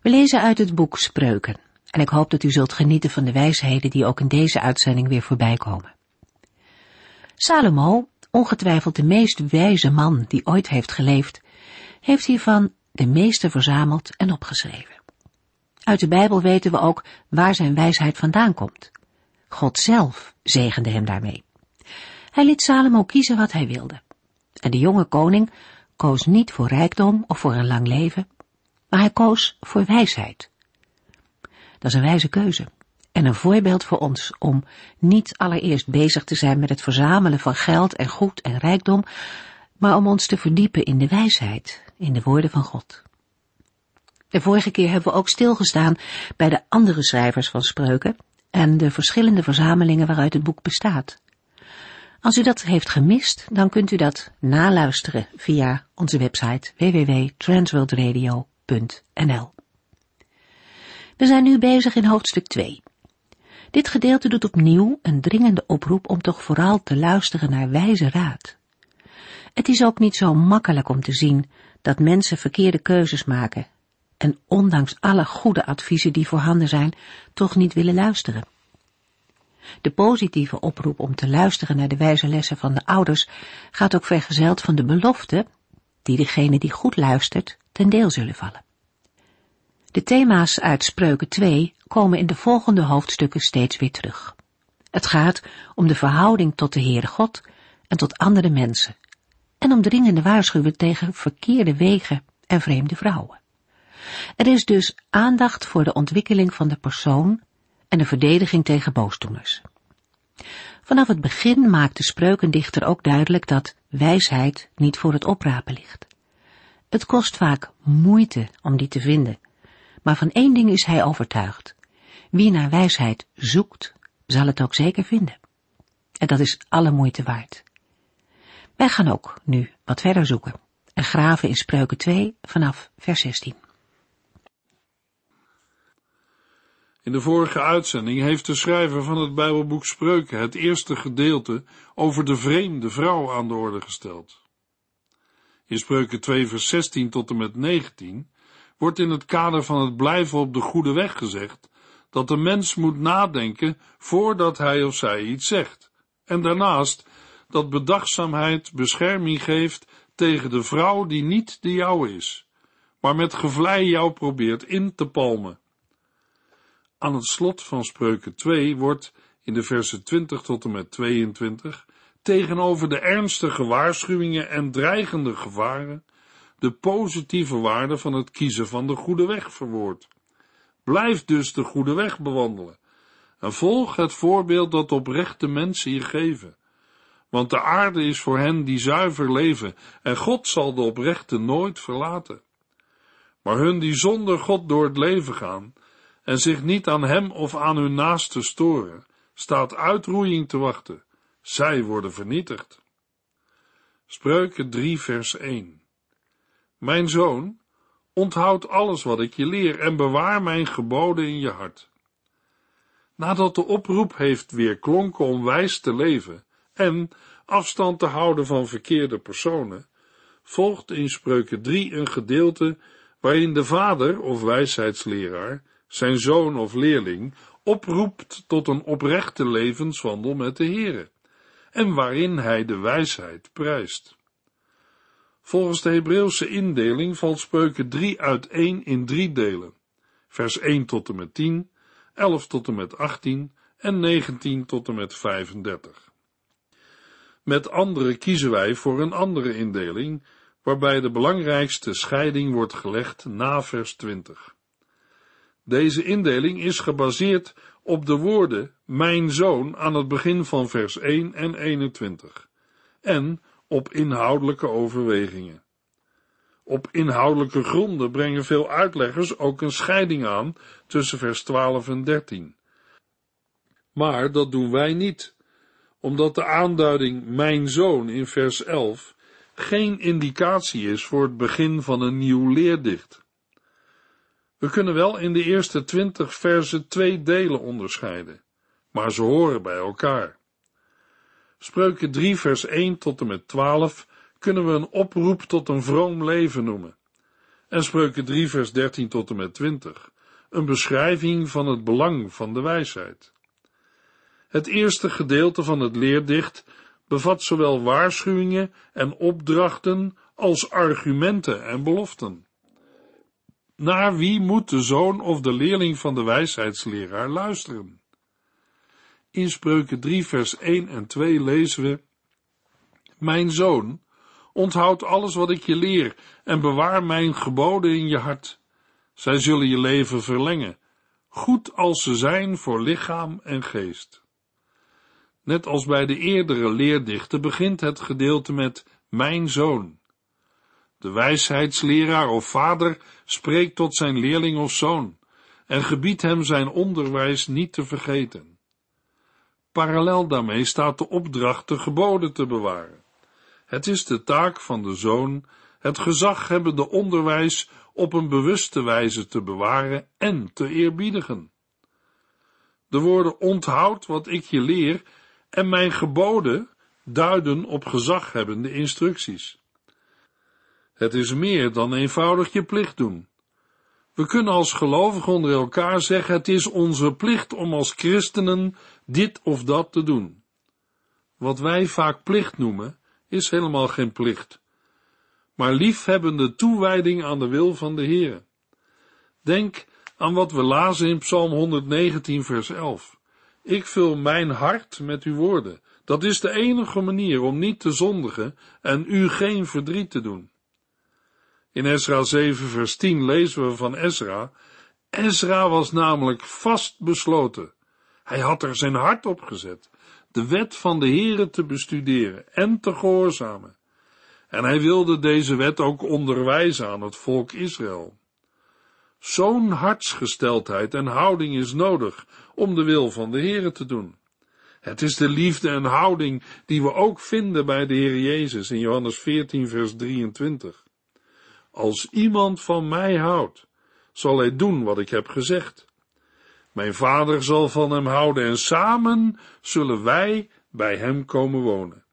We lezen uit het boek Spreuken en ik hoop dat u zult genieten van de wijsheden die ook in deze uitzending weer voorbij komen. Salomo, ongetwijfeld de meest wijze man die ooit heeft geleefd, heeft hiervan de meeste verzameld en opgeschreven. Uit de Bijbel weten we ook waar zijn wijsheid vandaan komt. God zelf zegende hem daarmee. Hij liet Salomo kiezen wat hij wilde. En de jonge koning koos niet voor rijkdom of voor een lang leven, maar hij koos voor wijsheid. Dat is een wijze keuze en een voorbeeld voor ons om niet allereerst bezig te zijn met het verzamelen van geld en goed en rijkdom, maar om ons te verdiepen in de wijsheid, in de woorden van God. De vorige keer hebben we ook stilgestaan bij de andere schrijvers van spreuken en de verschillende verzamelingen waaruit het boek bestaat. Als u dat heeft gemist, dan kunt u dat naluisteren via onze website www.transworldradio.nl. We zijn nu bezig in hoofdstuk 2. Dit gedeelte doet opnieuw een dringende oproep om toch vooral te luisteren naar wijze raad. Het is ook niet zo makkelijk om te zien dat mensen verkeerde keuzes maken en ondanks alle goede adviezen die voorhanden zijn, toch niet willen luisteren. De positieve oproep om te luisteren naar de wijze lessen van de ouders gaat ook vergezeld van de belofte die degene die goed luistert ten deel zullen vallen. De thema's uit Spreuken 2 komen in de volgende hoofdstukken steeds weer terug. Het gaat om de verhouding tot de Heere God en tot andere mensen en om dringende waarschuwen tegen verkeerde wegen en vreemde vrouwen. Er is dus aandacht voor de ontwikkeling van de persoon en de verdediging tegen boosdoeners. Vanaf het begin maakt de spreukendichter ook duidelijk dat wijsheid niet voor het oprapen ligt. Het kost vaak moeite om die te vinden, maar van één ding is hij overtuigd. Wie naar wijsheid zoekt, zal het ook zeker vinden. En dat is alle moeite waard. Wij gaan ook nu wat verder zoeken en graven in Spreuken 2 vanaf vers 16. In de vorige uitzending heeft de schrijver van het Bijbelboek Spreuken het eerste gedeelte over de vreemde vrouw aan de orde gesteld. In Spreuken 2 vers 16 tot en met 19 wordt in het kader van het blijven op de goede weg gezegd dat de mens moet nadenken voordat hij of zij iets zegt, en daarnaast dat bedachtzaamheid bescherming geeft tegen de vrouw die niet de jouwe is, maar met gevlei jou probeert in te palmen. Aan het slot van Spreuken 2 wordt in de versen 20 tot en met 22 tegenover de ernstige waarschuwingen en dreigende gevaren de positieve waarde van het kiezen van de goede weg verwoord. Blijf dus de goede weg bewandelen en volg het voorbeeld dat oprechte mensen je geven. Want de aarde is voor hen die zuiver leven en God zal de oprechte nooit verlaten. Maar hun die zonder God door het leven gaan, en zich niet aan hem of aan hun naaste storen, staat uitroeiing te wachten. Zij worden vernietigd. Spreuken 3 vers 1 Mijn zoon, onthoud alles wat ik je leer en bewaar mijn geboden in je hart. Nadat de oproep heeft weer klonken om wijs te leven en afstand te houden van verkeerde personen, volgt in Spreuken 3 een gedeelte waarin de vader of wijsheidsleraar zijn zoon of leerling, oproept tot een oprechte levenswandel met de Heere, en waarin hij de wijsheid prijst. Volgens de Hebreeuwse indeling valt spreuken 3 uit 1 in drie delen, vers 1 tot en met 10, 11 tot en met 18 en 19 tot en met 35. Met andere kiezen wij voor een andere indeling, waarbij de belangrijkste scheiding wordt gelegd na vers 20. Deze indeling is gebaseerd op de woorden mijn zoon aan het begin van vers 1 en 21 en op inhoudelijke overwegingen. Op inhoudelijke gronden brengen veel uitleggers ook een scheiding aan tussen vers 12 en 13. Maar dat doen wij niet, omdat de aanduiding mijn zoon in vers 11 geen indicatie is voor het begin van een nieuw leerdicht. We kunnen wel in de eerste twintig versen twee delen onderscheiden, maar ze horen bij elkaar. Spreuken 3 vers 1 tot en met 12 kunnen we een oproep tot een vroom leven noemen. En spreuken 3 vers 13 tot en met 20 een beschrijving van het belang van de wijsheid. Het eerste gedeelte van het leerdicht bevat zowel waarschuwingen en opdrachten als argumenten en beloften. Naar wie moet de zoon of de leerling van de wijsheidsleraar luisteren? In Spreuken 3 vers 1 en 2 lezen we, Mijn zoon, onthoud alles wat ik je leer en bewaar mijn geboden in je hart. Zij zullen je leven verlengen, goed als ze zijn voor lichaam en geest. Net als bij de eerdere leerdichten begint het gedeelte met mijn zoon. De wijsheidsleraar of vader spreekt tot zijn leerling of zoon en gebiedt hem zijn onderwijs niet te vergeten. Parallel daarmee staat de opdracht de geboden te bewaren. Het is de taak van de zoon het gezaghebbende onderwijs op een bewuste wijze te bewaren en te eerbiedigen. De woorden onthoud wat ik je leer en mijn geboden duiden op gezaghebbende instructies. Het is meer dan eenvoudig je plicht doen. We kunnen als gelovigen onder elkaar zeggen: het is onze plicht om als christenen dit of dat te doen. Wat wij vaak plicht noemen, is helemaal geen plicht, maar liefhebbende toewijding aan de wil van de Heer. Denk aan wat we lazen in Psalm 119, vers 11. Ik vul mijn hart met uw woorden. Dat is de enige manier om niet te zondigen en u geen verdriet te doen. In Ezra 7 vers 10 lezen we van Ezra, Ezra was namelijk vast besloten. Hij had er zijn hart op gezet, de wet van de Heere te bestuderen en te gehoorzamen. En hij wilde deze wet ook onderwijzen aan het volk Israël. Zo'n hartsgesteldheid en houding is nodig om de wil van de Heere te doen. Het is de liefde en houding die we ook vinden bij de Heer Jezus in Johannes 14 vers 23. Als iemand van mij houdt, zal hij doen wat ik heb gezegd. Mijn vader zal van hem houden en samen zullen wij bij hem komen wonen.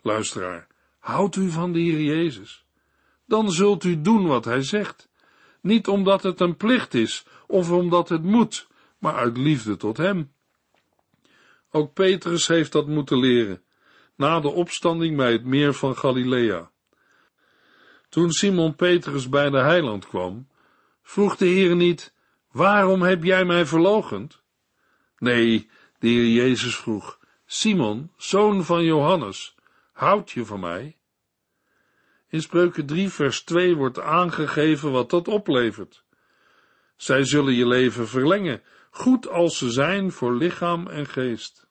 Luisteraar, houdt u van de Heer Jezus? Dan zult u doen wat hij zegt. Niet omdat het een plicht is of omdat het moet, maar uit liefde tot hem. Ook Petrus heeft dat moeten leren, na de opstanding bij het meer van Galilea. Toen Simon Petrus bij de heiland kwam, vroeg de Heer niet, waarom heb jij mij verlogend? Nee, de Heer Jezus vroeg, Simon, zoon van Johannes, houd je van mij? In Spreuken 3 vers 2 wordt aangegeven wat dat oplevert. Zij zullen je leven verlengen, goed als ze zijn voor lichaam en geest.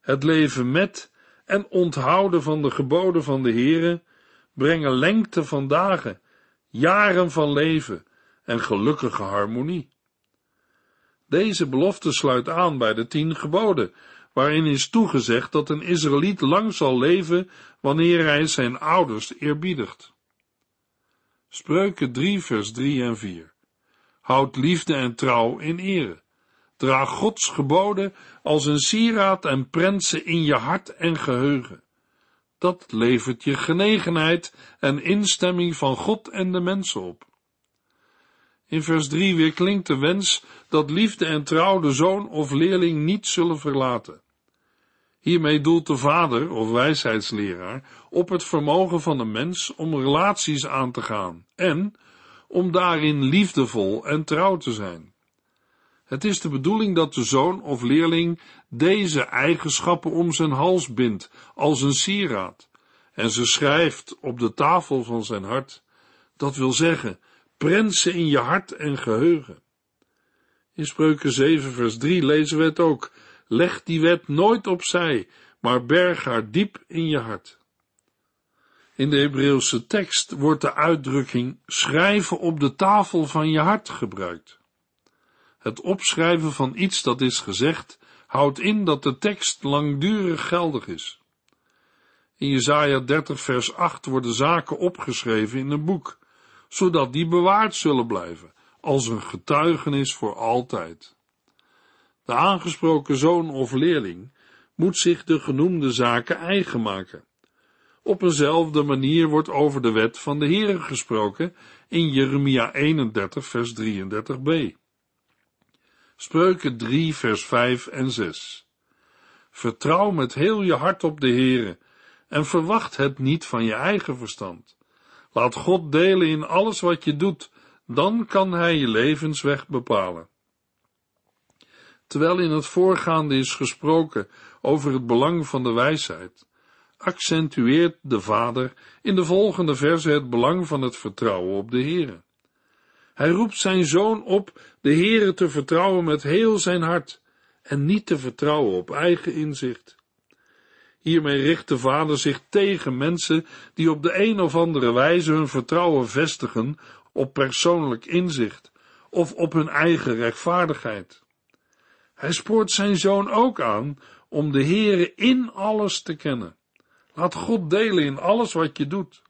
Het leven met en onthouden van de geboden van de Heere brengen lengte van dagen, jaren van leven en gelukkige harmonie. Deze belofte sluit aan bij de tien geboden, waarin is toegezegd dat een Israëliet lang zal leven wanneer hij zijn ouders eerbiedigt. Spreuken 3 vers 3 en 4 Houd liefde en trouw in ere. Draag Gods geboden als een sieraad en prent ze in je hart en geheugen dat levert je genegenheid en instemming van God en de mensen op. In vers 3 weer klinkt de wens dat liefde en trouw de zoon of leerling niet zullen verlaten. Hiermee doelt de vader of wijsheidsleraar op het vermogen van de mens om relaties aan te gaan en om daarin liefdevol en trouw te zijn. Het is de bedoeling dat de zoon of leerling deze eigenschappen om zijn hals bindt als een sieraad en ze schrijft op de tafel van zijn hart. Dat wil zeggen, prent ze in je hart en geheugen. In Spreuken 7 vers 3 lezen we het ook. Leg die wet nooit opzij, maar berg haar diep in je hart. In de Hebreeuwse tekst wordt de uitdrukking schrijven op de tafel van je hart gebruikt. Het opschrijven van iets dat is gezegd houdt in dat de tekst langdurig geldig is. In Jesaja 30 vers 8 worden zaken opgeschreven in een boek, zodat die bewaard zullen blijven, als een getuigenis voor altijd. De aangesproken zoon of leerling moet zich de genoemde zaken eigen maken. Op eenzelfde manier wordt over de wet van de Heere gesproken in Jeremia 31 vers 33b. Spreuken 3 vers 5 en 6. Vertrouw met heel je hart op de Heere en verwacht het niet van je eigen verstand. Laat God delen in alles wat je doet, dan kan Hij je levensweg bepalen. Terwijl in het voorgaande is gesproken over het belang van de wijsheid, accentueert de Vader in de volgende verse het belang van het vertrouwen op de Heere. Hij roept zijn zoon op de Heere te vertrouwen met heel zijn hart en niet te vertrouwen op eigen inzicht. Hiermee richt de Vader zich tegen mensen die op de een of andere wijze hun vertrouwen vestigen op persoonlijk inzicht of op hun eigen rechtvaardigheid. Hij spoort zijn zoon ook aan om de Heere in alles te kennen. Laat God delen in alles wat je doet.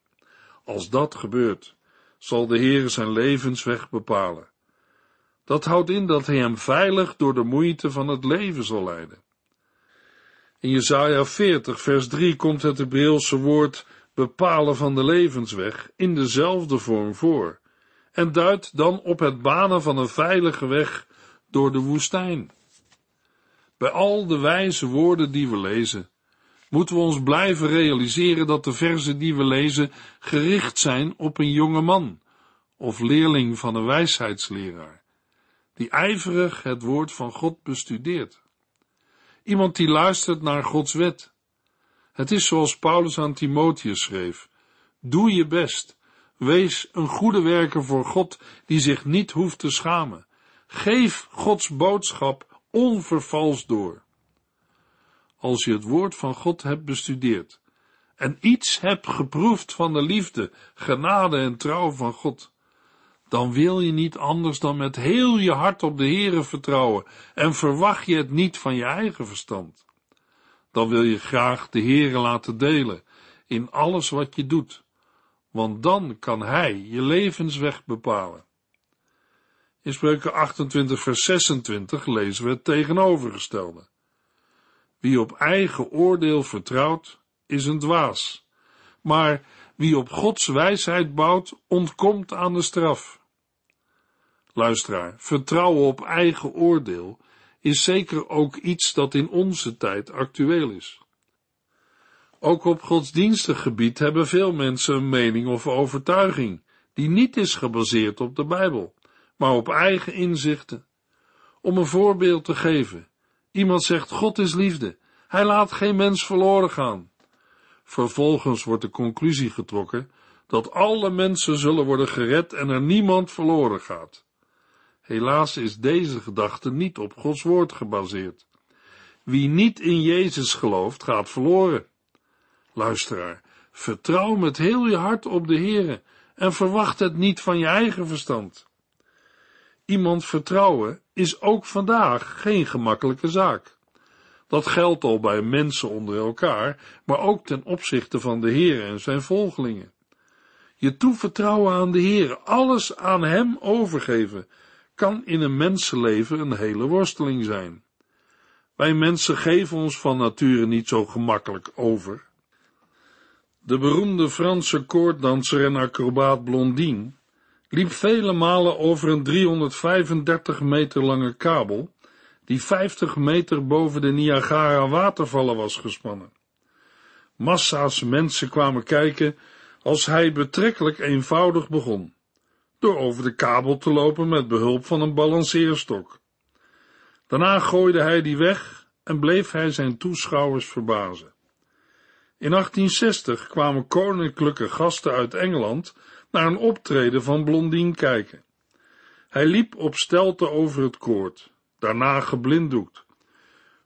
Als dat gebeurt, zal de Heere zijn levensweg bepalen. Dat houdt in dat hij hem veilig door de moeite van het leven zal leiden. In Jesaja 40 vers 3 komt het Hebreeuwse woord bepalen van de levensweg in dezelfde vorm voor en duidt dan op het banen van een veilige weg door de woestijn. Bij al de wijze woorden die we lezen, moeten we ons blijven realiseren dat de verzen die we lezen gericht zijn op een jonge man of leerling van een wijsheidsleraar, die ijverig het woord van God bestudeert. Iemand die luistert naar Gods wet. Het is zoals Paulus aan Timotheus schreef: Doe je best. Wees een goede werker voor God die zich niet hoeft te schamen. Geef Gods boodschap onvervals door. Als je het woord van God hebt bestudeerd en iets hebt geproefd van de liefde, genade en trouw van God, dan wil je niet anders dan met heel je hart op de Heere vertrouwen en verwacht je het niet van je eigen verstand. Dan wil je graag de Heere laten delen in alles wat je doet, want dan kan Hij je levensweg bepalen. In Spreuken 28 vers 26 lezen we het tegenovergestelde. Wie op eigen oordeel vertrouwt, is een dwaas, maar wie op Gods wijsheid bouwt, ontkomt aan de straf. Luisteraar, vertrouwen op eigen oordeel is zeker ook iets dat in onze tijd actueel is. Ook op godsdienstig gebied hebben veel mensen een mening of overtuiging die niet is gebaseerd op de Bijbel, maar op eigen inzichten. Om een voorbeeld te geven, iemand zegt God is liefde, hij laat geen mens verloren gaan. Vervolgens wordt de conclusie getrokken dat alle mensen zullen worden gered en er niemand verloren gaat. Helaas is deze gedachte niet op Gods woord gebaseerd. Wie niet in Jezus gelooft, gaat verloren. Luisteraar, vertrouw met heel je hart op de Heere en verwacht het niet van je eigen verstand. Iemand vertrouwen is ook vandaag geen gemakkelijke zaak. Dat geldt al bij mensen onder elkaar, maar ook ten opzichte van de Heer en zijn volgelingen. Je toevertrouwen aan de Heer, alles aan Hem overgeven, kan in een mensenleven een hele worsteling zijn. Wij mensen geven ons van nature niet zo gemakkelijk over. De beroemde Franse koorddanser en acrobaat Blondine liep vele malen over een 335 meter lange kabel, die 50 meter boven de Niagara watervallen was gespannen. Massa's mensen kwamen kijken als hij betrekkelijk eenvoudig begon, door over de kabel te lopen met behulp van een balanceerstok. Daarna gooide hij die weg en bleef hij zijn toeschouwers verbazen. In 1860 kwamen koninklijke gasten uit Engeland naar een optreden van Blondien kijken. Hij liep op stelte over het koord, daarna geblinddoekt.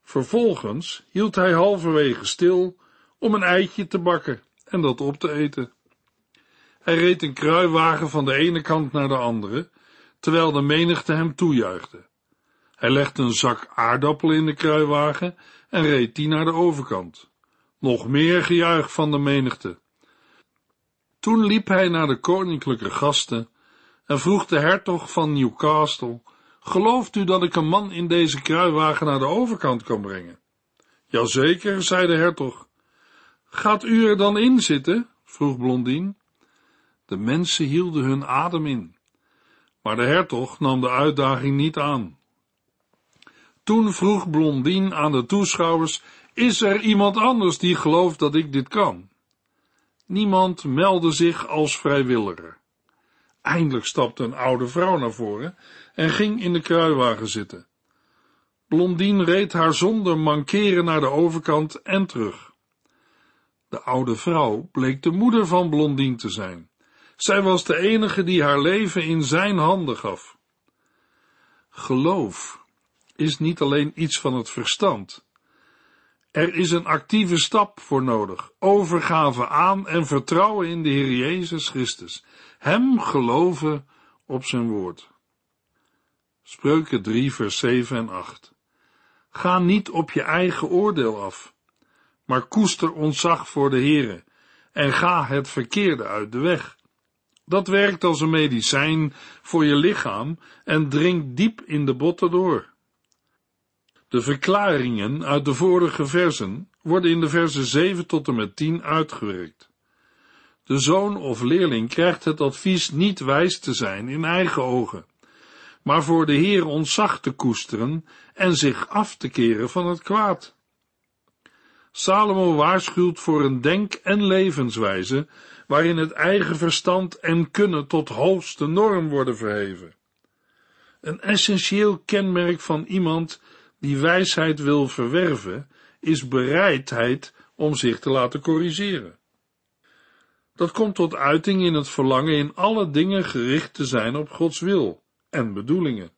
Vervolgens hield hij halverwege stil om een eitje te bakken en dat op te eten. Hij reed een kruiwagen van de ene kant naar de andere, terwijl de menigte hem toejuichte. Hij legde een zak aardappelen in de kruiwagen en reed die naar de overkant. Nog meer gejuich van de menigte. Toen liep hij naar de koninklijke gasten en vroeg de hertog van Newcastle, gelooft u dat ik een man in deze kruiwagen naar de overkant kan brengen? Jazeker, zei de hertog. Gaat u er dan in zitten? vroeg Blondien. De mensen hielden hun adem in, maar de hertog nam de uitdaging niet aan. Toen vroeg Blondien aan de toeschouwers, is er iemand anders die gelooft dat ik dit kan? Niemand meldde zich als vrijwilliger. Eindelijk stapte een oude vrouw naar voren en ging in de kruiwagen zitten. Blondien reed haar zonder mankeren naar de overkant en terug. De oude vrouw bleek de moeder van Blondien te zijn. Zij was de enige die haar leven in zijn handen gaf. Geloof is niet alleen iets van het verstand. Er is een actieve stap voor nodig, overgave aan en vertrouwen in de Heer Jezus Christus, Hem geloven op zijn woord. Spreuken 3 vers 7 en 8 Ga niet op je eigen oordeel af, maar koester ontzag voor de Heere en ga het verkeerde uit de weg. Dat werkt als een medicijn voor je lichaam en dringt diep in de botten door. De verklaringen uit de vorige versen worden in de versen 7 tot en met 10 uitgewerkt. De zoon of leerling krijgt het advies niet wijs te zijn in eigen ogen, maar voor de Heer ontzag te koesteren en zich af te keren van het kwaad. Salomo waarschuwt voor een denk- en levenswijze waarin het eigen verstand en kunnen tot hoogste norm worden verheven. Een essentieel kenmerk van iemand die wijsheid wil verwerven, is bereidheid om zich te laten corrigeren. Dat komt tot uiting in het verlangen in alle dingen gericht te zijn op Gods wil en bedoelingen.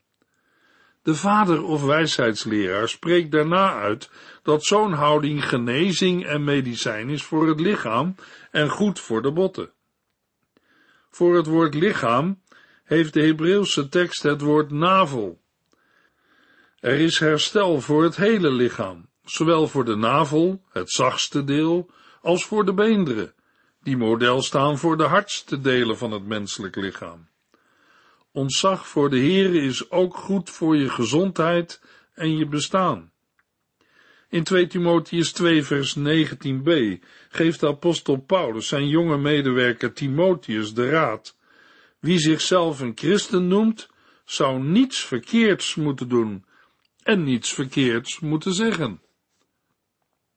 De vader of wijsheidsleraar spreekt daarna uit dat zo'n houding genezing en medicijn is voor het lichaam en goed voor de botten. Voor het woord lichaam heeft de Hebreeuwse tekst het woord navel. Er is herstel voor het hele lichaam, zowel voor de navel, het zachtste deel, als voor de beenderen, die model staan voor de hardste delen van het menselijk lichaam. Ontzag voor de Heere is ook goed voor je gezondheid en je bestaan. In 2 Timotheus 2 vers 19b geeft de apostel Paulus zijn jonge medewerker Timotheus de raad. Wie zichzelf een christen noemt, zou niets verkeerds moeten doen en niets verkeerds moeten zeggen.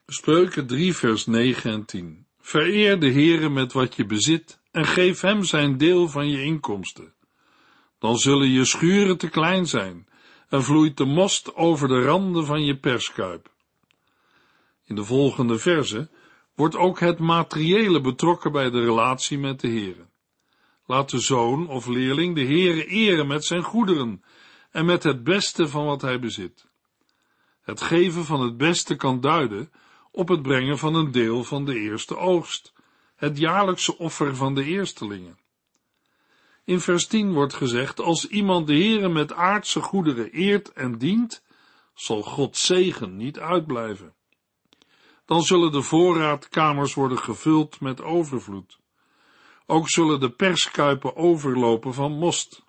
Spreuken 3 vers 9 en 10 Vereer de Heere met wat je bezit en geef hem zijn deel van je inkomsten. Dan zullen je schuren te klein zijn en vloeit de most over de randen van je perskuip. In de volgende verse wordt ook het materiële betrokken bij de relatie met de Heere. Laat de zoon of leerling de Heere eren met zijn goederen en met het beste van wat hij bezit. Het geven van het beste kan duiden op het brengen van een deel van de eerste oogst, het jaarlijkse offer van de eerstelingen. In vers 10 wordt gezegd, als iemand de Heere met aardse goederen eert en dient, zal Gods zegen niet uitblijven. Dan zullen de voorraadkamers worden gevuld met overvloed. Ook zullen de perskuipen overlopen van most.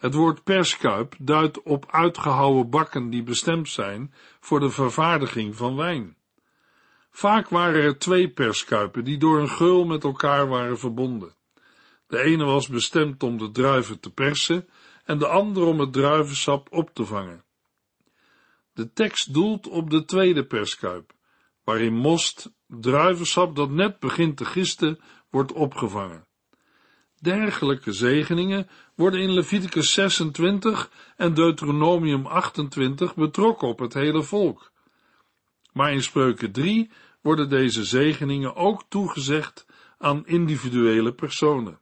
Het woord perskuip duidt op uitgehouwen bakken die bestemd zijn voor de vervaardiging van wijn. Vaak waren er twee perskuipen die door een geul met elkaar waren verbonden. De ene was bestemd om de druiven te persen en de andere om het druivensap op te vangen. De tekst doelt op de tweede perskuip, waarin most, druivensap dat net begint te gisten, wordt opgevangen. Dergelijke zegeningen worden in Leviticus 26 en Deuteronomium 28 betrokken op het hele volk. Maar in Spreuken 3 worden deze zegeningen ook toegezegd aan individuele personen.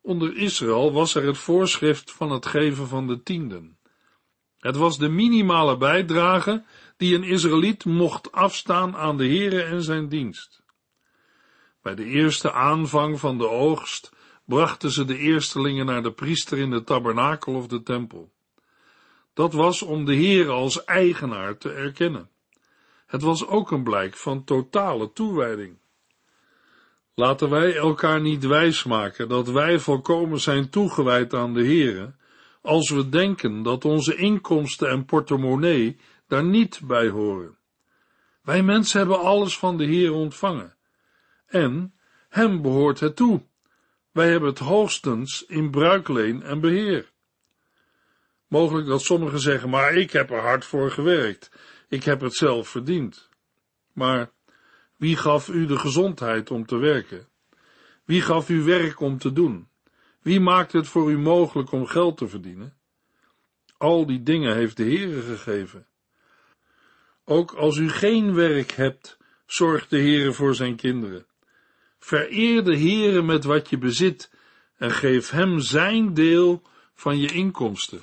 Onder Israël was er het voorschrift van het geven van de tienden. Het was de minimale bijdrage die een Israëliet mocht afstaan aan de Here en zijn dienst. Bij de eerste aanvang van de oogst brachten ze de eerstelingen naar de priester in de tabernakel of de tempel. Dat was om de Heer als eigenaar te erkennen. Het was ook een blijk van totale toewijding. Laten wij elkaar niet wijsmaken dat wij volkomen zijn toegewijd aan de Heere, als we denken dat onze inkomsten en portemonnee daar niet bij horen. Wij mensen hebben alles van de Heer ontvangen. En hem behoort het toe. Wij hebben het hoogstens in bruikleen en beheer. Mogelijk dat sommigen zeggen, maar ik heb er hard voor gewerkt. Ik heb het zelf verdiend. Maar wie gaf u de gezondheid om te werken? Wie gaf u werk om te doen? Wie maakt het voor u mogelijk om geld te verdienen? Al die dingen heeft de Heere gegeven. Ook als u geen werk hebt, zorgt de Heere voor zijn kinderen. Vereer de Heere met wat je bezit en geef hem zijn deel van je inkomsten.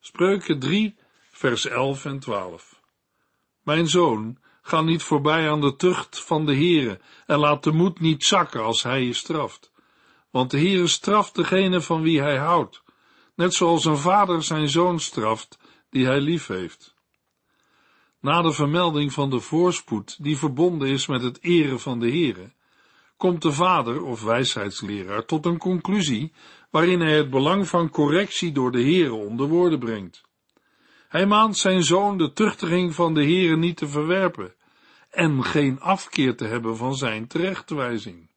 Spreuken 3, vers 11 en 12. Mijn zoon, ga niet voorbij aan de tucht van de Heere en laat de moed niet zakken als hij je straft. Want de Heere straft degene van wie hij houdt, net zoals een vader zijn zoon straft die hij lief heeft. Na de vermelding van de voorspoed die verbonden is met het eren van de Heere, komt de vader of wijsheidsleraar tot een conclusie waarin hij het belang van correctie door de Heere onder woorden brengt. Hij maant zijn zoon de tuchtiging van de Heere niet te verwerpen en geen afkeer te hebben van zijn terechtwijzing.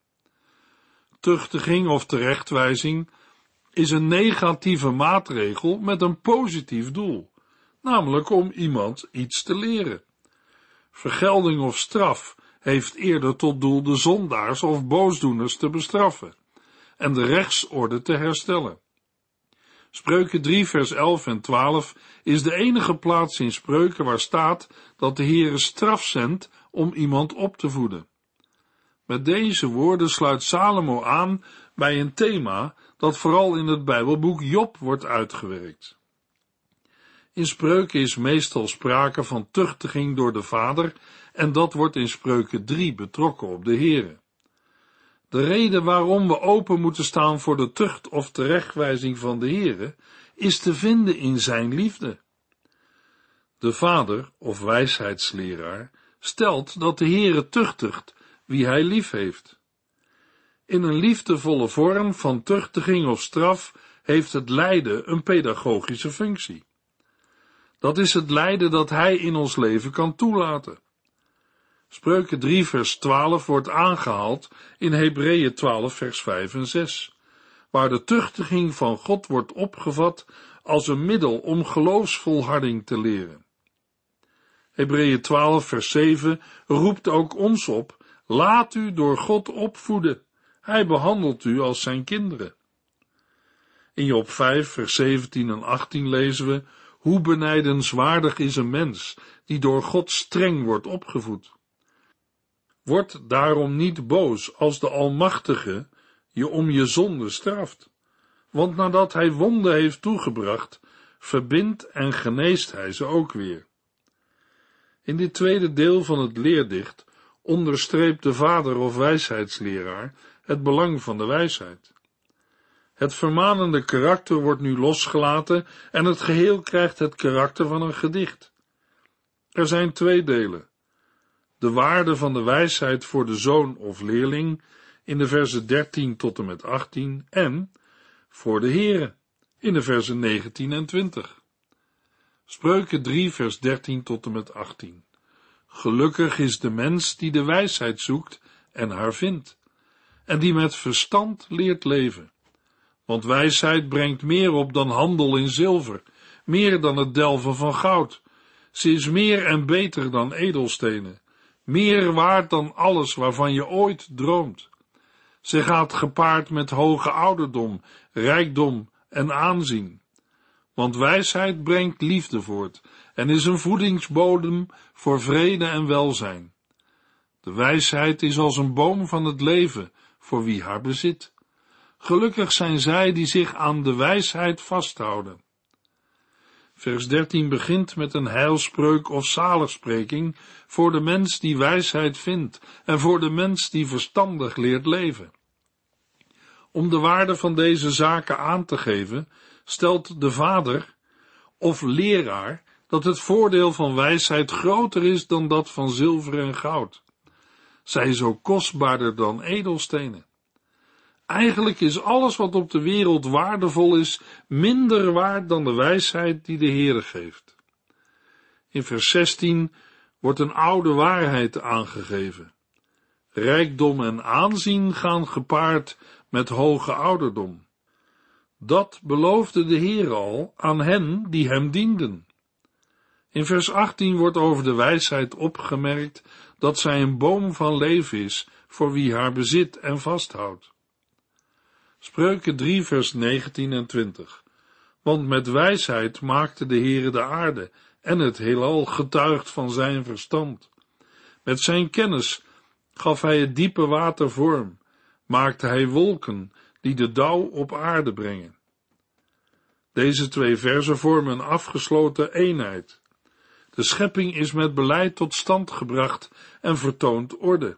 Tuchtiging of terechtwijzing is een negatieve maatregel met een positief doel, namelijk om iemand iets te leren. Vergelding of straf heeft eerder tot doel de zondaars of boosdoeners te bestraffen en de rechtsorde te herstellen. Spreuken 3 vers 11 en 12 is de enige plaats in spreuken waar staat dat de Heere straf zendt om iemand op te voeden. Met deze woorden sluit Salomo aan bij een thema dat vooral in het Bijbelboek Job wordt uitgewerkt. In spreuken is meestal sprake van tuchtiging door de vader en dat wordt in spreuken 3 betrokken op de Heere. De reden waarom we open moeten staan voor de tucht of terechtwijzing van de Heere is te vinden in zijn liefde. De vader of wijsheidsleraar stelt dat de Heere tuchtigt wie hij lief heeft. In een liefdevolle vorm van tuchtiging of straf heeft het lijden een pedagogische functie. Dat is het lijden dat hij in ons leven kan toelaten. Spreuken 3 vers 12 wordt aangehaald in Hebreeën 12 vers 5 en 6, waar de tuchtiging van God wordt opgevat als een middel om geloofsvolharding te leren. Hebreeën 12 vers 7 roept ook ons op, laat u door God opvoeden. Hij behandelt u als zijn kinderen. In Job 5 vers 17 en 18 lezen we, hoe benijdenswaardig is een mens die door God streng wordt opgevoed. Word daarom niet boos als de Almachtige je om je zonde straft, want nadat hij wonden heeft toegebracht, verbindt en geneest hij ze ook weer. In dit tweede deel van het leerdicht onderstreept de vader of wijsheidsleraar het belang van de wijsheid. Het vermanende karakter wordt nu losgelaten en het geheel krijgt het karakter van een gedicht. Er zijn twee delen de waarde van de wijsheid voor de zoon of leerling in de versen 13 tot en met 18 en voor de Here in de versen 19 en 20. Spreuken 3 vers 13 tot en met 18. Gelukkig is de mens die de wijsheid zoekt en haar vindt, en die met verstand leert leven. Want wijsheid brengt meer op dan handel in zilver, meer dan het delven van goud. Ze is meer en beter dan edelstenen meer waard dan alles waarvan je ooit droomt. Ze gaat gepaard met hoge ouderdom, rijkdom en aanzien. Want wijsheid brengt liefde voort en is een voedingsbodem voor vrede en welzijn. De wijsheid is als een boom van het leven voor wie haar bezit. Gelukkig zijn zij die zich aan de wijsheid vasthouden. Vers 13 begint met een heilspreuk of zaligspreking voor de mens die wijsheid vindt en voor de mens die verstandig leert leven. Om de waarde van deze zaken aan te geven, stelt de vader of leraar dat het voordeel van wijsheid groter is dan dat van zilver en goud. Zij is ook kostbaarder dan edelstenen. Eigenlijk is alles wat op de wereld waardevol is, minder waard dan de wijsheid die de Heere geeft. In vers 16 wordt een oude waarheid aangegeven. Rijkdom en aanzien gaan gepaard met hoge ouderdom. Dat beloofde de Heer al aan hen die hem dienden. In vers 18 wordt over de wijsheid opgemerkt dat zij een boom van leven is voor wie haar bezit en vasthoudt. Spreuken 3 vers 19 en 20. Want met wijsheid maakte de Heere de aarde en het heelal getuigt van zijn verstand. Met zijn kennis gaf hij het diepe water vorm, maakte hij wolken die de dauw op aarde brengen. Deze twee versen vormen een afgesloten eenheid. De schepping is met beleid tot stand gebracht en vertoont orde.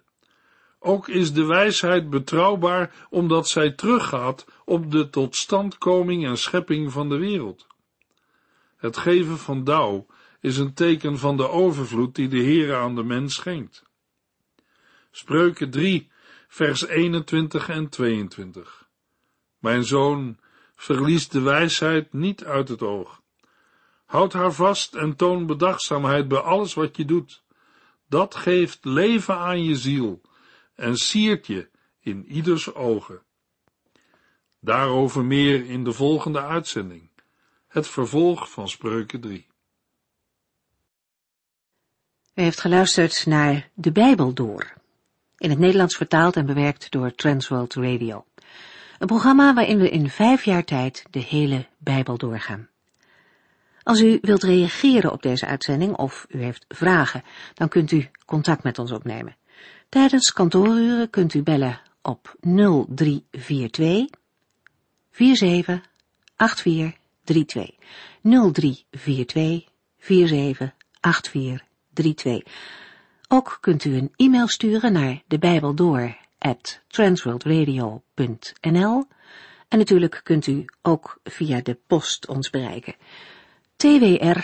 Ook is de wijsheid betrouwbaar omdat zij teruggaat op de totstandkoming en schepping van de wereld. Het geven van dauw is een teken van de overvloed die de Heer aan de mens schenkt. Spreuken 3, vers 21 en 22. Mijn zoon, verlies de wijsheid niet uit het oog. Houd haar vast en toon bedachtzaamheid bij alles wat je doet. Dat geeft leven aan je ziel en siert je in ieders ogen. Daarover meer in de volgende uitzending. Het vervolg van Spreuken 3. U heeft geluisterd naar De Bijbel Door, in het Nederlands vertaald en bewerkt door Transworld Radio. Een programma waarin we in vijf jaar tijd de hele Bijbel doorgaan. Als u wilt reageren op deze uitzending of u heeft vragen, dan kunt u contact met ons opnemen. Tijdens kantooruren kunt u bellen op 0342 478432. 0342 478432. Ook kunt u een e-mail sturen naar de Bijbel door transworldradio.nl en natuurlijk kunt u ook via de post ons bereiken. TWR,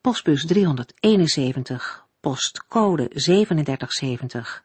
postbus 371, postcode 3770,